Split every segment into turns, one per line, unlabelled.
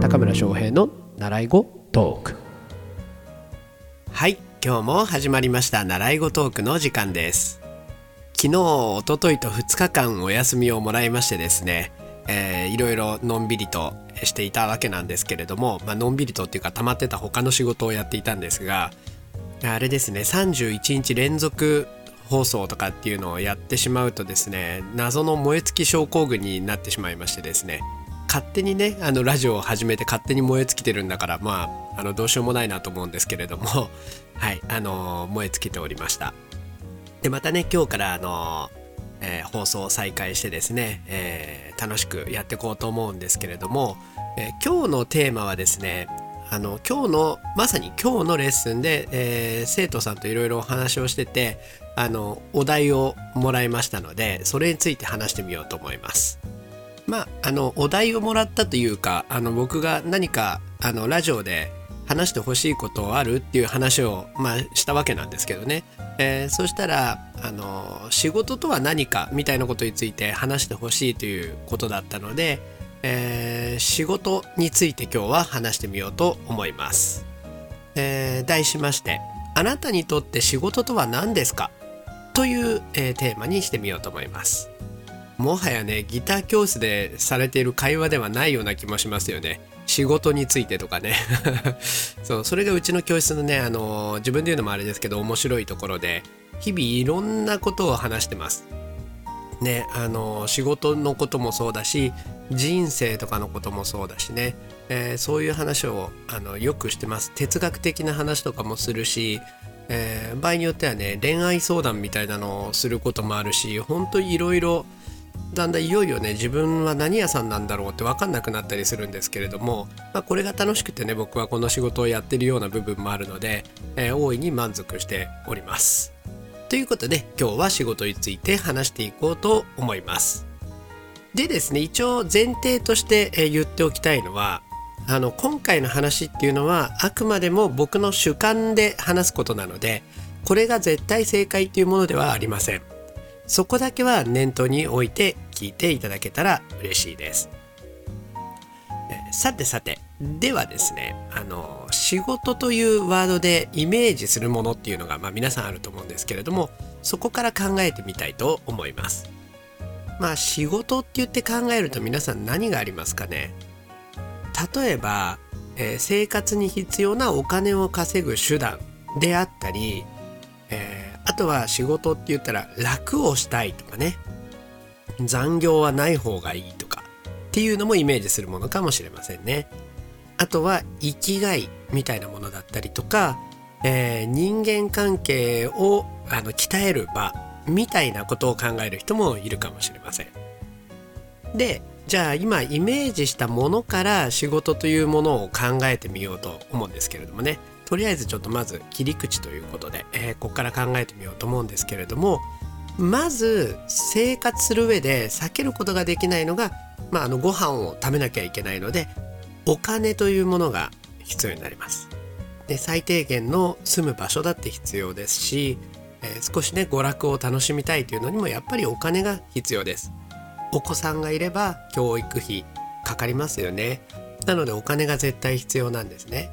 高村翔平の習い語トーク。
はい今日も始まりました習い語トークの時間です。昨日おとといと2日間お休みをもらいましてですね、えー、いろいろのんびりとしていたわけなんですけれども、まあのんびりとっていうか溜まってた他の仕事をやっていたんですがあれですね31日連続放送とかっていうのをやってしまうとですね謎の燃え尽き症候群になってしまいましてですね勝手にねあのラジオを始めて勝手に燃え尽きてるんだからまああのどうしようもないなと思うんですけれども はいあの燃え尽きておりました。でまたね今日からあの、えー、放送を再開してですね、えー、楽しくやっていこうと思うんですけれども、えー、今日のテーマはですねあの今日のまさに今日のレッスンで、えー、生徒さんといろいろお話をしててあのお題をもらいましたのでそれについて話してみようと思います。まあ、あのお題をもらったというかあの僕が何かあのラジオで話してほしいことあるっていう話を、まあ、したわけなんですけどね、えー、そしたらあの仕事とは何かみたいなことについて話してほしいということだったので、えー、仕事について今日は話してみようと思います。えー、題しまして「あなたにとって仕事とは何ですか?」という、えー、テーマにしてみようと思います。もはやねギター教室でされている会話ではないような気もしますよね。仕事についてとかね そうそれがうちの教室のねあの自分で言うのもあれですけど面白いところで日々いろんなことを話してます。ねあの仕事のこともそうだし人生とかのこともそうだしね、えー、そういう話をあのよくしてます哲学的な話とかもするし、えー、場合によってはね恋愛相談みたいなのをすることもあるし本当にいろいろだんだんいよいよね自分は何屋さんなんだろうって分かんなくなったりするんですけれども、まあ、これが楽しくてね僕はこの仕事をやってるような部分もあるので、えー、大いに満足しております。ということで今日は仕事について話していこうと思います。でですね一応前提として言っておきたいのはあの今回の話っていうのはあくまでも僕の主観で話すことなのでこれが絶対正解っていうものではありません。そこだけは念頭に置いて聞いていただけたら嬉しいです。さてさてではですねあの仕事というワードでイメージするものっていうのが、まあ、皆さんあると思うんですけれどもそこから考えてみたいと思います。まあ仕事って言って考えると皆さん何がありますかね？例えば、えー、生活に必要なお金を稼ぐ手段であったり、えー、あとは仕事って言ったら楽をしたいとかね残業はない方がいいとかっていうのもイメージするものかもしれませんね。あとは生きがいみたいなものだったりとか、えー、人間関係をあの鍛える場みたいなことを考える人もいるかもしれません。でじゃあ今イメージしたものから仕事というものを考えてみようと思うんですけれどもねとりあえずちょっとまず切り口ということで、えー、ここから考えてみようと思うんですけれどもまず生活する上で避けることができないのが、まあ、あのご飯を食べなきゃいけないのでお金というものが必要になります。で最低限の住む場所だって必要ですし、えー、少しね娯楽を楽しみたいというのにもやっぱりお金が必要です。お子さんがいれば教育費かかりますよね。なのでお金が絶対必要なんですね。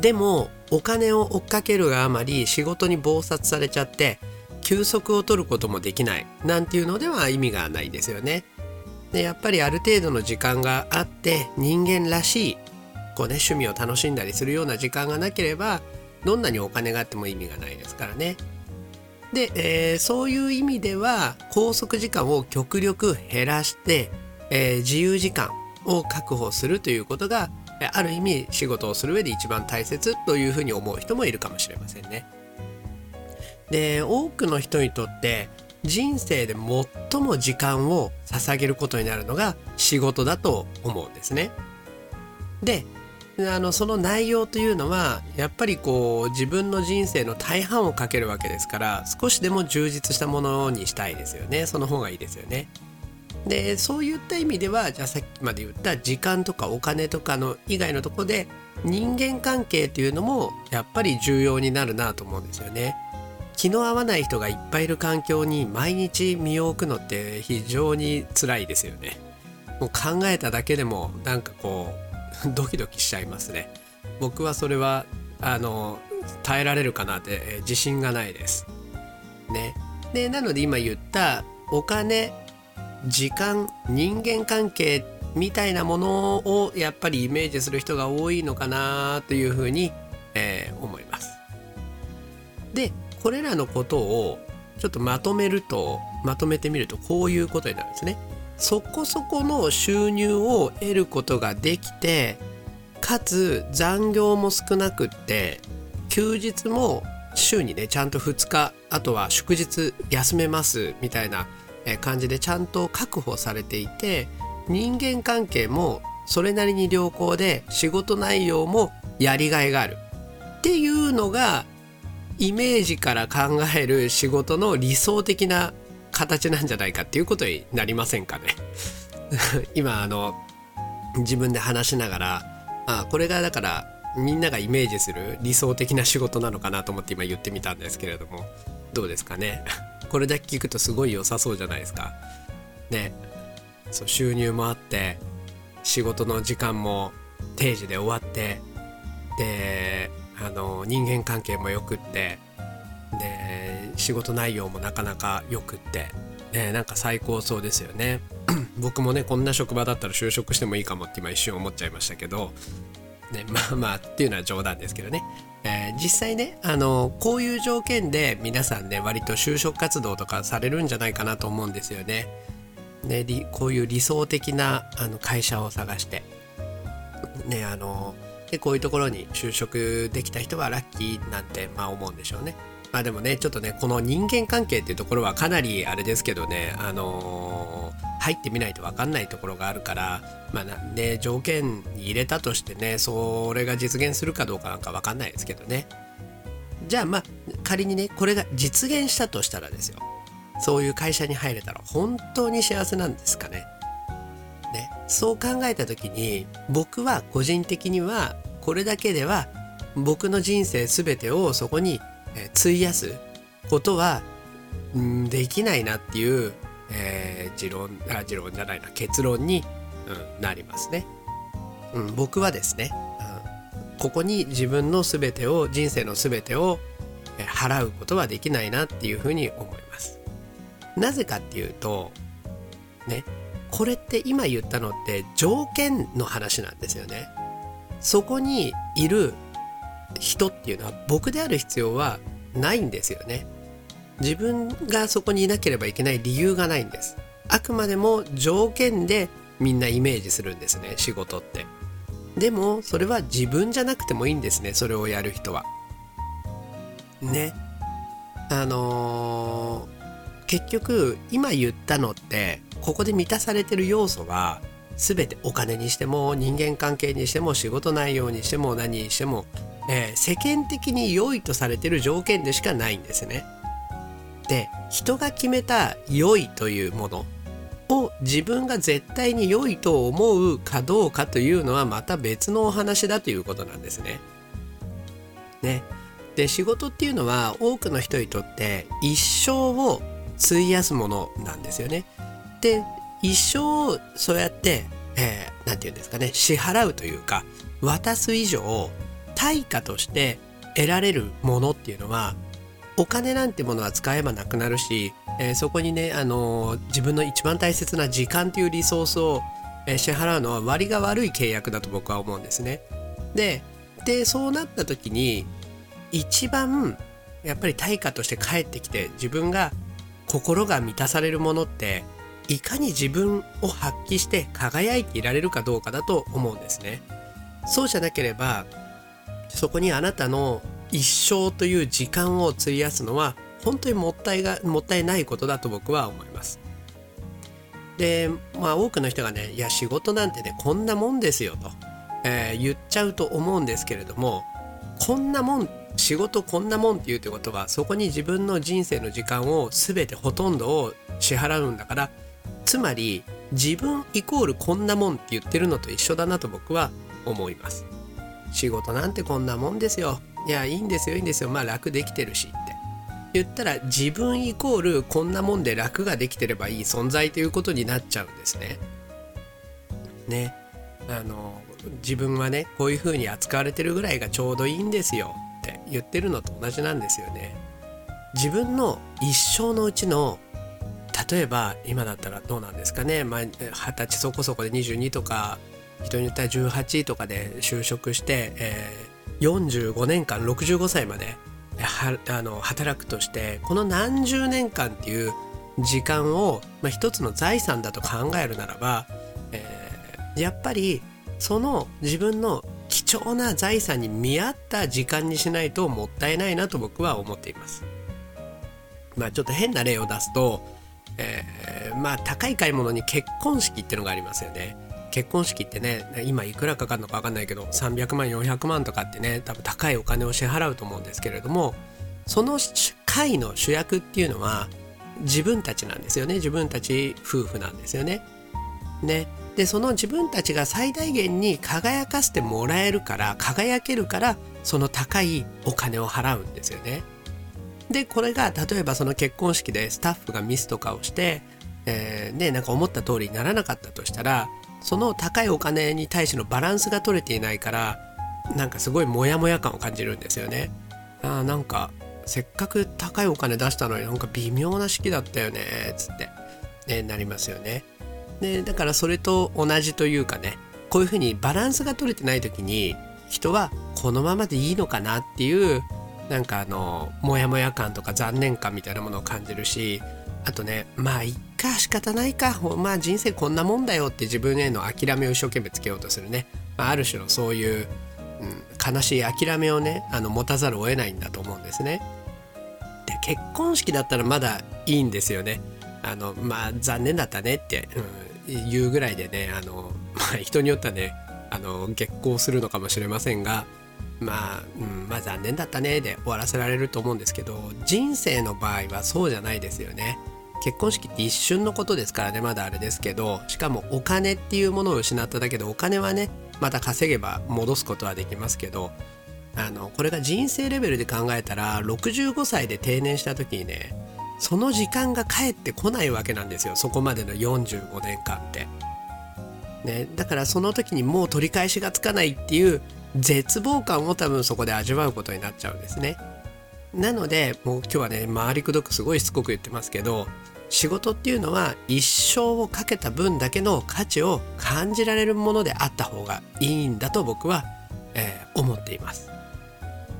でもお金を追っかけるがあまり仕事に忙殺されちゃって休息を取ることもできないなんていうのでは意味がないですよね。でやっぱりある程度の時間があって人間らしいこうね趣味を楽しんだりするような時間がなければどんなにお金があっても意味がないですからね。で、えー、そういう意味では拘束時間を極力減らして、えー、自由時間を確保するということがある意味仕事をする上で一番大切というふうに思う人もいるかもしれませんね。で多くの人にとって人生で最も時間を捧げることになるのが仕事だと思うんですね。であのその内容というのはやっぱりこう自分の人生の大半をかけるわけですから少しでも充実したものにしたいですよねその方がいいですよね。でそういった意味ではじゃあさっきまで言った時間とかお金とかの以外のとこで人間関係っていうのもやっぱり重要になるなと思うんですよね。気の合わない人がいっぱいいる環境に毎日身を置くのって非常に辛いですよね。もう考えただけでもなんかこう ドキドキしちゃいますね。僕はそれはあの耐えられるかなってえー自信がないです。ね。でなので今言ったお金時間人間関係みたいなものをやっぱりイメージする人が多いのかなというふうに、えー思います。でこれらのことをちょっとまとめるとまとめてみるとこういうことになるんですね。そこそこの収入を得ることができてかつ残業も少なくって休日も週にねちゃんと2日あとは祝日休めますみたいなえ感じでちゃんと確保されていて人間関係もそれなりに良好で仕事内容もやりがいがあるっていうのがイメージから考える仕事の理想的な形なんじゃないかっていうことになりませんかね。今あの自分で話しながらあこれがだからみんながイメージする理想的な仕事なのかなと思って今言ってみたんですけれどもどうですかね？これだけ聞くとすごい良さそうじゃないですか？ね。そう収入もあって仕事の時間も定時で終わってであの人間関係もよくってで仕事内容もなかなかよくって、ね、なんか最高そうですよね。僕もねこんな職場だったら就職してもいいかもって今一瞬思っちゃいましたけど、ね、まあまあっていうのは冗談ですけどね、えー実際ねあのこういう条件で皆さんね割と就職活動とかされるんじゃないかなと思うんですよね。ね、こういう理想的なあの会社を探して。ねあのでこういうところに就職できた人はラッキーなんてまあ思うんでしょうね。まあでもねちょっとねこの人間関係っていうところはかなりあれですけどねあのー入ってみないと分かんないところがあるからまあなんで条件に入れたとしてねそれが実現するかどうかなんか分かんないですけどね。じゃあまあ仮にねこれが実現したとしたらですよそういう会社に入れたら本当に幸せなんですかね。そう考えた時に僕は個人的にはこれだけでは僕の人生全てをそこに費やすことはできないなっていう、えー持論あ持論じゃないな結論に、うん、なりますね。うん、僕はですね、うん、ここに自分の全てを人生の全てを払うことはできないなっていうふうに思います。なぜかっていうとねこれって今言ったのって条件の話なんですよね。そこにいる人っていうのは僕である必要はないんですよね。自分がそこにいなければいけない理由がないんです。あくまでも条件でみんなイメージするんですね仕事って。でもそれは自分じゃなくてもいいんですねそれをやる人は。ね。あのー結局今言ったのってここで満たされてる要素は全てお金にしても人間関係にしても仕事内容にしても何にしても、えー世間的に良いとされてる条件でしかないんですね。で人が決めた良いというものを自分が絶対に良いと思うかどうかというのはまた別のお話だということなんですね。ね。で仕事っていうのは多くの人にとって一生を費やすものなんですよね。で一生そうやって、えーて言うんですかね支払うというか渡す以上対価として得られるものっていうのはお金なんてものは使えばなくなるし、えーそこにね、あのー自分の一番大切な時間というリソースを、えー支払うのは割が悪い契約だと僕は思うんですね。ででそうなった時に一番やっぱり対価として返ってきて自分が心が満たされるものっていかに自分を発揮して輝いていられるかどうかだと思うんですね。そうじゃなければそこにあなたの一生という時間を費やすのは本当にもったいがもったいないことだと僕は思います。でまあ多くの人がねいや仕事なんてねこんなもんですよと、えー言っちゃうと思うんですけれどもこんなもん仕事こんなもんっていうってことはそこに自分の人生の時間を全てほとんどを支払うんだからつまり自分イコールこんなもんって言ってるのと一緒だなと僕は思います。仕事なんてこんなもんですよ。いやいいんですよいいんですよまあ楽できてるしって言ったら自分イコールこんなもんで楽ができてればいい存在ということになっちゃうんですね。ねあの自分はねこういう風に扱われてるぐらいがちょうどいいんですよって言ってるのと同じなんですよね自分の一生のうちの例えば今だったらどうなんですかね二十歳そこそこで22とか人によっては18とかで就職して、えー、45年間65歳まではあの働くとしてこの何十年間っていう時間を、まあ、一つの財産だと考えるならば、えー、やっぱりその自分の貴重な財産に見合った時間にしないともったいないなと僕は思っています。まあちょっと変な例を出すと、えー、まあ高い買い物に結婚式ってのがありますよね。結婚式ってね今いくらかかるのか分かんないけど300万400万とかってね多分高いお金を支払うと思うんですけれどもその会の主役っていうのは自分たちなんですよね自分たち夫婦なんですよね。ねでその自分たちが最大限に輝かせてもらえるから輝けるからその高いお金を払うんですよね。でこれが例えばその結婚式でスタッフがミスとかをして、えー、ねなんか思った通りにならなかったとしたらその高いお金に対してのバランスが取れていないからなんかすごいモヤモヤ感を感じるんですよね。あなんかせっかく高いお金出したのになんか微妙な式だったよねつって、ね、なりますよね。でだからそれと同じというかねこういうふうにバランスが取れてない時に人はこのままでいいのかなっていうなんかあのモヤモヤ感とか残念感みたいなものを感じるしあとねまあいっか仕方ないかまあ人生こんなもんだよって自分への諦めを一生懸命つけようとするね、まあ、ある種のそういう、うん、悲しい諦めをねあの持たざるを得ないんだと思うんですね。で結婚式だったらまだいいんですよね。あのまあ残念だったねって、うん、言うぐらいでねあの、まあ、人によってはねあの激高するのかもしれませんがまあ、うん、まあ残念だったねで終わらせられると思うんですけど人生の場合はそうじゃないですよね。結婚式って一瞬のことですからねまだあれですけどしかもお金っていうものを失っただけでお金はねまた稼げば戻すことはできますけどあのこれが人生レベルで考えたら65歳で定年した時にねその時間が返ってこないわけなんですよそこまでの45年間って。ね、だからその時にもう取り返しがつかないっていう絶望感を多分そこで味わうことになっちゃうんですね。なのでもう今日はね回りくどくすごいしつこく言ってますけど仕事っていうのは一生をかけた分だけの価値を感じられるものであった方がいいんだと僕は、えー、思っています。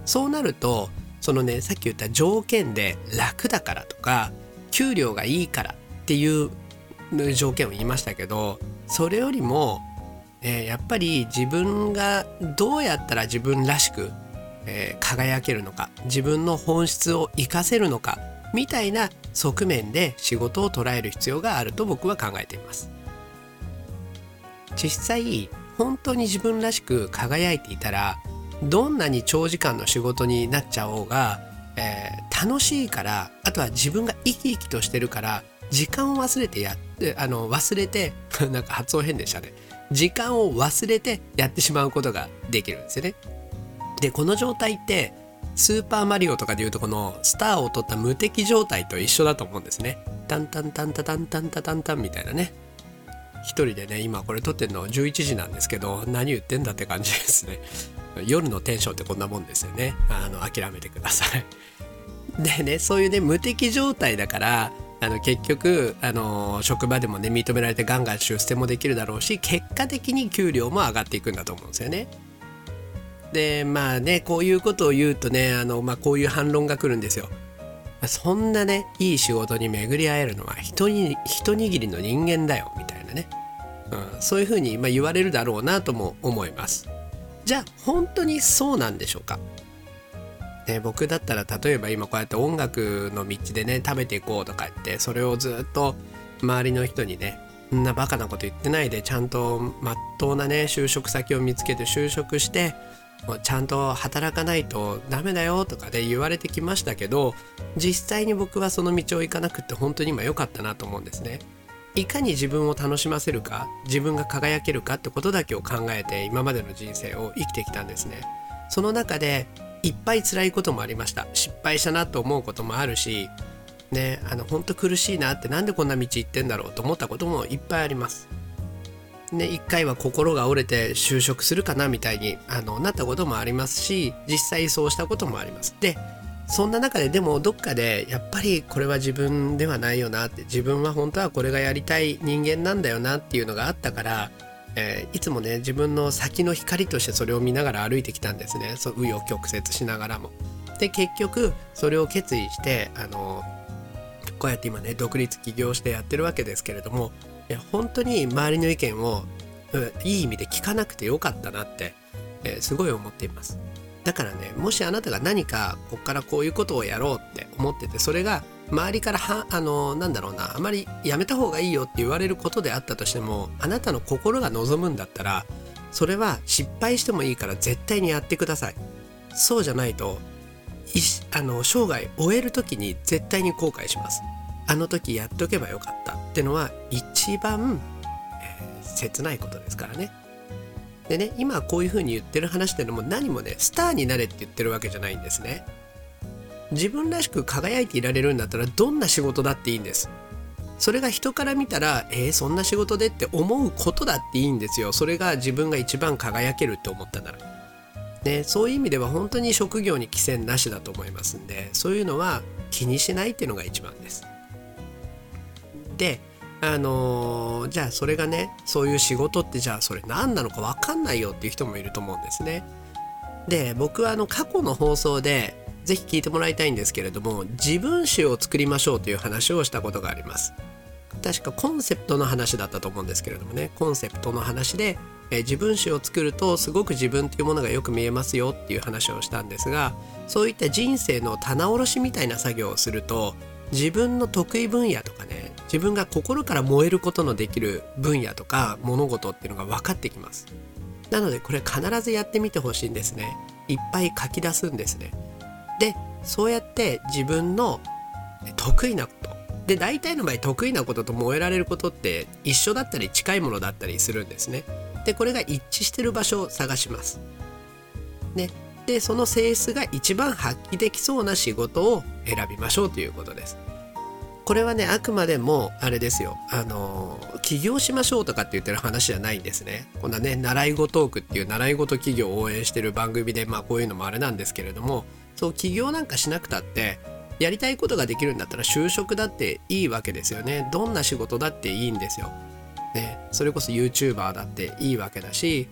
そうなるとそのねさっき言った条件で楽だからとか給料がいいからっていう条件を言いましたけどそれよりも、え、やっぱり自分がどうやったら自分らしくえ、輝けるのか自分の本質を生かせるのかみたいな側面で仕事を捉える必要があると僕は考えています。実際本当に自分らしく輝いていたらどんなに長時間の仕事になっちゃおうが、えー、楽しいからあとは自分が生き生きとしてるから時間を忘れてやってあの忘れて なんか発音変でしたね時間を忘れてやってしまうことができるんですよねでこの状態ってスーパーマリオとかでいうとこのスターを取った無敵状態と一緒だと思うんですね。タンタンタンタタンタンタタンタンみたいなね。一人でね、今これ撮ってるの11時なんですけど、何言ってんだって感じですね。夜のテンションってこんなもんですよね。あの、諦めてください。でね、そういうね、無敵状態だから、あの結局あの職場でもね認められてガンガン出世もできるだろうし結果的に給料も上がっていくんだと思うんですよね。でまあねこういうことを言うとねあの、まあ、こういう反論が来るんですよ。そんなねいい仕事に巡り合えるのは一に一握りの人間だよみたいなね、うん、そういうふうに、ま、言われるだろうなとも思います。じゃあ本当にそうなんでしょうか？ね、僕だったら例えば今こうやって音楽の道でね食べていこうとか言ってそれをずっと周りの人にねそんなバカなこと言ってないでちゃんとまっとうなね就職先を見つけて就職してちゃんと働かないとダメだよとかで言われてきましたけど実際に僕はその道を行かなくって本当に今良かったなと思うんですね。いかに自分を楽しませるか自分が輝けるかってことだけを考えて今までの人生を生きてきたんですね。その中でいっぱい辛いこともありました。失敗したなと思うこともあるしねあの本当苦しいなってなんでこんな道行ってんだろうと思ったこともいっぱいあります。ね、一回は心が折れて就職するかなみたいにあのなったこともありますし実際そうしたこともありますでそんな中ででもどっかでやっぱりこれは自分ではないよなって自分は本当はこれがやりたい人間なんだよなっていうのがあったから、えーいつもね自分の先の光としてそれを見ながら歩いてきたんですねそう紆余曲折しながらも。で結局それを決意してあのこうやって今ね独立起業してやってるわけですけれどもいや本当に周りの意見を、いい意味で聞かなくてよかったなって、えーすごい思っていますだからねもしあなたが何かこっからこういうことをやろうって思っててそれが周りからはあのなんだろうなあまりやめた方がいいよって言われることであったとしてもあなたの心が望むんだったらそれは失敗してもいいから絶対にやってください。そうじゃないといあの生涯終える時に絶対に後悔します。あの時やっとけばよかった。ってのは一番、えー切ないことですからね。でね今こういう風に言ってる話ってのも何もねスターになれって言ってるわけじゃないんですね。自分らしく輝いていられるんだったらどんな仕事だっていいんですそれが人から見たらえー、そんな仕事でって思うことだっていいんですよそれが自分が一番輝けるって思ったならね、そういう意味では本当に職業に寄せなしだと思いますんでそういうのは気にしないっていうのが一番です。であのーじゃあそれがねそういう仕事ってじゃあそれ何なのか分かんないよっていう人もいると思うんですね。で僕はあの過去の放送でぜひ聞いてもらいたいんですけれども自分史を作りましょうという話をしたことがあります。確かコンセプトの話だったと思うんですけれどもね。コンセプトの話で、自分史を作るとすごく自分というものがよく見えますよっていう話をしたんですがそういった人生の棚卸しみたいな作業をすると自分の得意分野とかね自分が心から燃えることのできる分野とか物事っていうのが分かってきます。なのでこれ必ずやってみてほしいんですね。いっぱい書き出すんですね。でそうやって自分の得意なこと。で大体の場合得意なことと燃えられることって一緒だったり近いものだったりするんですね。でこれが一致してる場所を探します。ね。でその性質が一番発揮できそうな仕事を選びましょうということです。これはねあくまでもあれですよ。あの起業しましょうとかって言ってる話じゃないんですね。こんなね習い事トークっていう習い事企業を応援してる番組でまあこういうのもあれなんですけれどもそう起業なんかしなくたってやりたいことができるんだったら就職だっていいわけですよね。どんな仕事だっていいんですよ、ね、それこそ YouTuber だっていいわけだし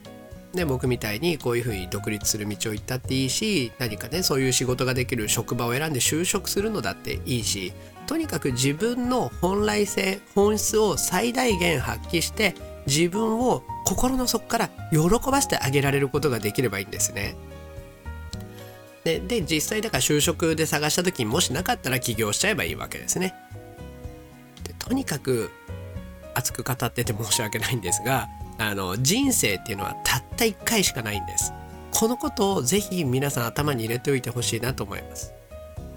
ね、僕みたいにこういうふうに独立する道を行ったっていいし何かねそういう仕事ができる職場を選んで就職するのだっていいしとにかく自分の本来性本質を最大限発揮して自分を心の底から喜ばせてあげられることができればいいんですね。でで実際だから就職で探した時にもしなかったら起業しちゃえばいいわけですね。でとにかく熱く語ってて申し訳ないんですがあの人生っていうのはたった一回しかないんです。このことをぜひ皆さん頭に入れておいてほしいなと思います。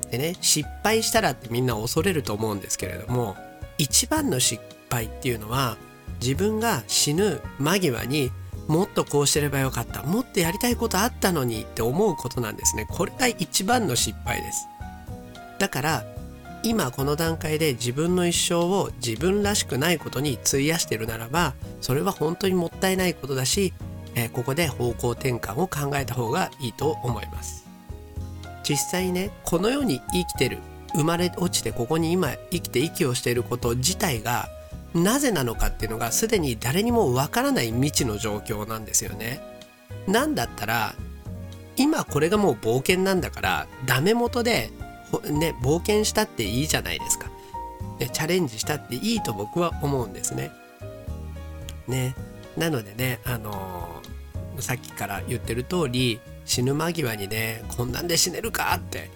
でね失敗したらってみんな恐れると思うんですけれども一番の失敗っていうのは自分が死ぬ間際にもっとこうしてればよかった。もっとやりたいことあったのにって思うことなんですね。これが一番の失敗です。だから今この段階で自分の一生を自分らしくないことに費やしてるならばそれは本当にもったいないことだし、えーここで方向転換を考えた方がいいと思います。実際ねこの世に生きてる生まれ落ちてここに今生きて息をしていること自体がなぜなのかっていうのがすでに誰にもわからない未知の状況なんですよね。なんだったら今これがもう冒険なんだからダメ元でね冒険したっていいじゃないですか。でチャレンジしたっていいと僕は思うんですね。ねなのでねあのーさっきから言ってる通り死ぬ間際にねこんなんで死ねるかって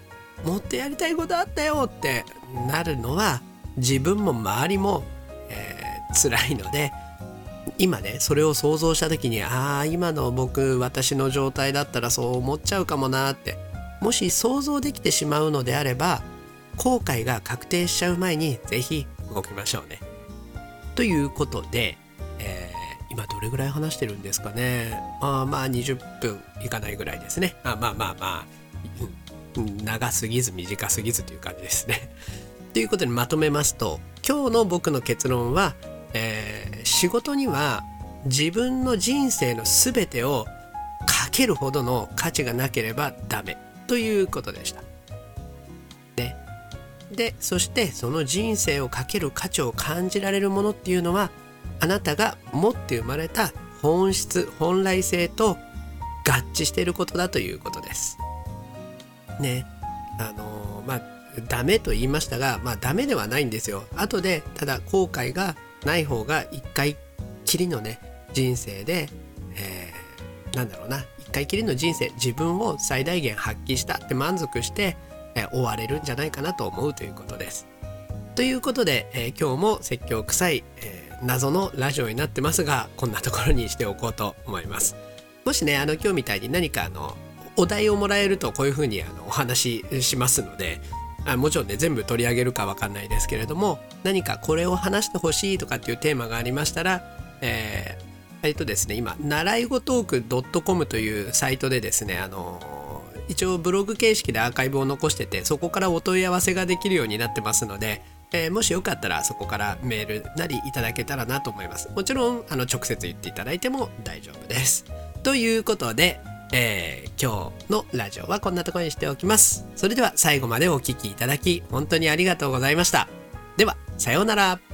もっとやりたいことあったよってなるのは自分も周りも、辛いので今ねそれを想像した時にああ今の僕私の状態だったらそう思っちゃうかもなってもし想像できてしまうのであれば後悔が確定しちゃう前にぜひ動きましょうね。ということで、えー今どれぐらい話してるんですかねあまあ20分いかないぐらいですねあまあまあまあ、うん長すぎず短すぎずという感じですね。ということでまとめますと今日の僕の結論は、えー仕事には自分の人生の全てをかけるほどの価値がなければダメということでした。ででそしてその人生をかける価値を感じられるものっていうのはあなたが持って生まれた本質本来性と合致していることだということです。ねあのまあダメと言いましたがまあダメではないんですよ。後でただ後悔がない方が一回きりのね人生で、えー、なんだろうな一回きりの人生自分を最大限発揮したって満足して、えー、終われるんじゃないかなと思うということです。ということで、えー、今日も説教臭い、えー、謎のラジオになってますがこんなところにしておこうと思います。もしねあの今日みたいに何かあのお題をもらえるとこういうふうにあのお話ししますのであもちろんね全部取り上げるか分かんないですけれども何かこれを話してほしいとかっていうテーマがありましたら、えー、えっとですね今習いごトーク .com というサイトでですねあの一応ブログ形式でアーカイブを残しててそこからお問い合わせができるようになってますので、えー、もしよかったらそこからメールなりいただけたらなと思います。もちろんあの直接言っていただいても大丈夫です。ということでえー、今日のラジオはこんなところにしておきます。それでは最後までお聴きいただき本当にありがとうございました。では、さようなら。